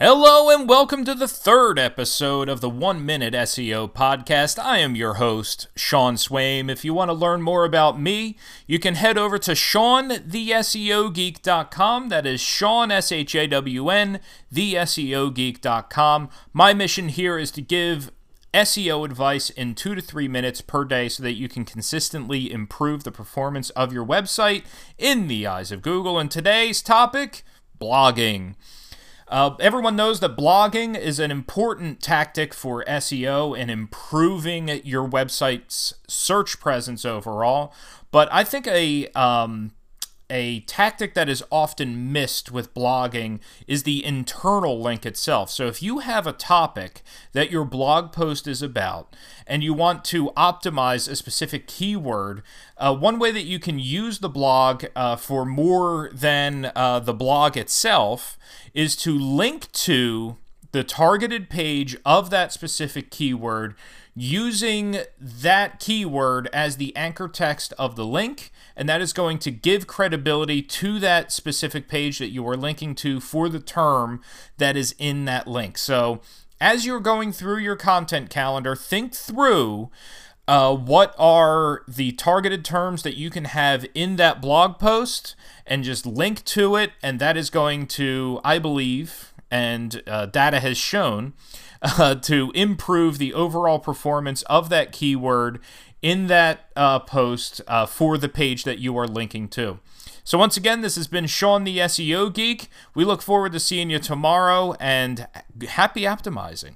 Hello and welcome to the third episode of the One Minute SEO podcast. I am your host, Shawn Swaim. If you want to learn more about me, you can head over to ShawnTheSEOGeek.com. That is Shawn, S H A W N, TheSEOGeek.com. My mission here is to give SEO advice in two to three minutes per day so that you can consistently improve the performance of your website in the eyes of Google. And today's topic blogging. Uh, everyone knows that blogging is an important tactic for SEO and improving your website's search presence overall. But I think a um, a tactic that is often missed with blogging is the internal link itself. So, if you have a topic that your blog post is about and you want to optimize a specific keyword, uh, one way that you can use the blog uh, for more than uh, the blog itself is to link to the targeted page of that specific keyword using that keyword as the anchor text of the link, and that is going to give credibility to that specific page that you are linking to for the term that is in that link. So, as you're going through your content calendar, think through. Uh, what are the targeted terms that you can have in that blog post and just link to it and that is going to i believe and uh, data has shown uh, to improve the overall performance of that keyword in that uh, post uh, for the page that you are linking to. So, once again, this has been Shawn the SEO Geek. We look forward to seeing you tomorrow and happy optimizing.